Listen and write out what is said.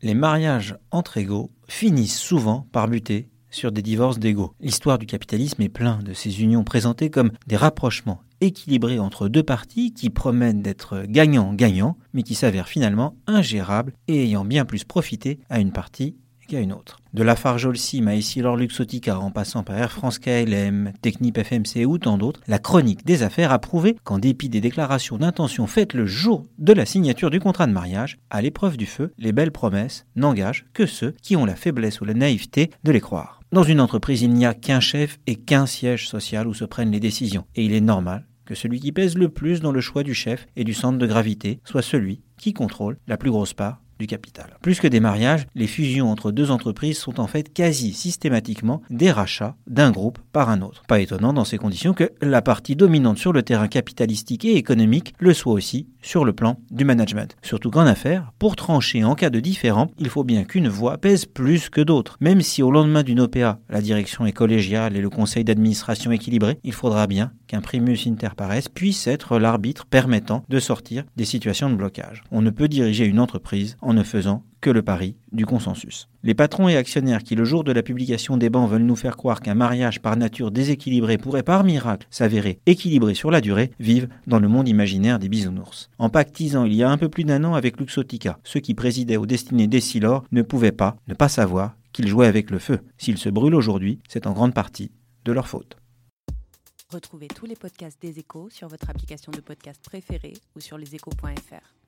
Les mariages entre égaux finissent souvent par buter sur des divorces d'égaux. L'histoire du capitalisme est plein de ces unions présentées comme des rapprochements équilibrés entre deux parties qui promettent d'être gagnant-gagnant, mais qui s'avèrent finalement ingérables et ayant bien plus profité à une partie une autre. De Lafarge Holcim à Essilor Luxotica en passant par Air France KLM, Technip FMC ou tant d'autres, la chronique des affaires a prouvé qu'en dépit des déclarations d'intention faites le jour de la signature du contrat de mariage, à l'épreuve du feu, les belles promesses n'engagent que ceux qui ont la faiblesse ou la naïveté de les croire. Dans une entreprise, il n'y a qu'un chef et qu'un siège social où se prennent les décisions, et il est normal que celui qui pèse le plus dans le choix du chef et du centre de gravité soit celui qui contrôle la plus grosse part capital. Plus que des mariages, les fusions entre deux entreprises sont en fait quasi systématiquement des rachats d'un groupe par un autre. Pas étonnant dans ces conditions que la partie dominante sur le terrain capitalistique et économique le soit aussi sur le plan du management. Surtout qu'en affaires, pour trancher en cas de différend, il faut bien qu'une voix pèse plus que d'autres. Même si au lendemain d'une OPA, la direction est collégiale et le conseil d'administration équilibré, il faudra bien qu'un primus inter pares puisse être l'arbitre permettant de sortir des situations de blocage. On ne peut diriger une entreprise en ne faisant que le pari du consensus. Les patrons et actionnaires qui, le jour de la publication des bancs, veulent nous faire croire qu'un mariage par nature déséquilibré pourrait par miracle s'avérer équilibré sur la durée, vivent dans le monde imaginaire des bisounours. En pactisant il y a un peu plus d'un an avec Luxotica, ceux qui présidaient aux destinées d'Essilor ne pouvaient pas ne pas savoir qu'ils jouaient avec le feu. S'ils se brûlent aujourd'hui, c'est en grande partie de leur faute. Retrouvez tous les podcasts des échos sur votre application de podcast préférée ou sur leséchos.fr.